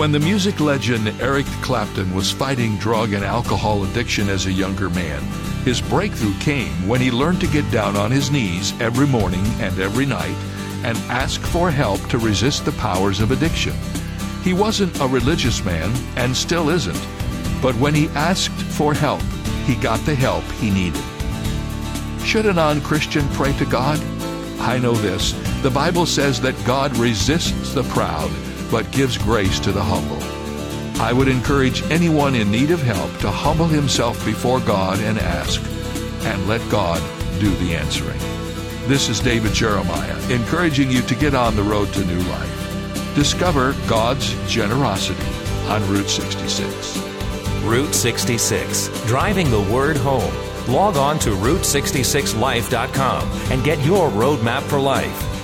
When the music legend Eric Clapton was fighting drug and alcohol addiction as a younger man, his breakthrough came when he learned to get down on his knees every morning and every night and ask for help to resist the powers of addiction. He wasn't a religious man and still isn't, but when he asked for help, he got the help he needed. Should a non Christian pray to God? I know this. The Bible says that God resists the proud, but gives grace to the humble. I would encourage anyone in need of help to humble himself before God and ask, and let God do the answering. This is David Jeremiah, encouraging you to get on the road to new life. Discover God's generosity on Route 66. Route 66, driving the word home. Log on to Route66Life.com and get your roadmap for life.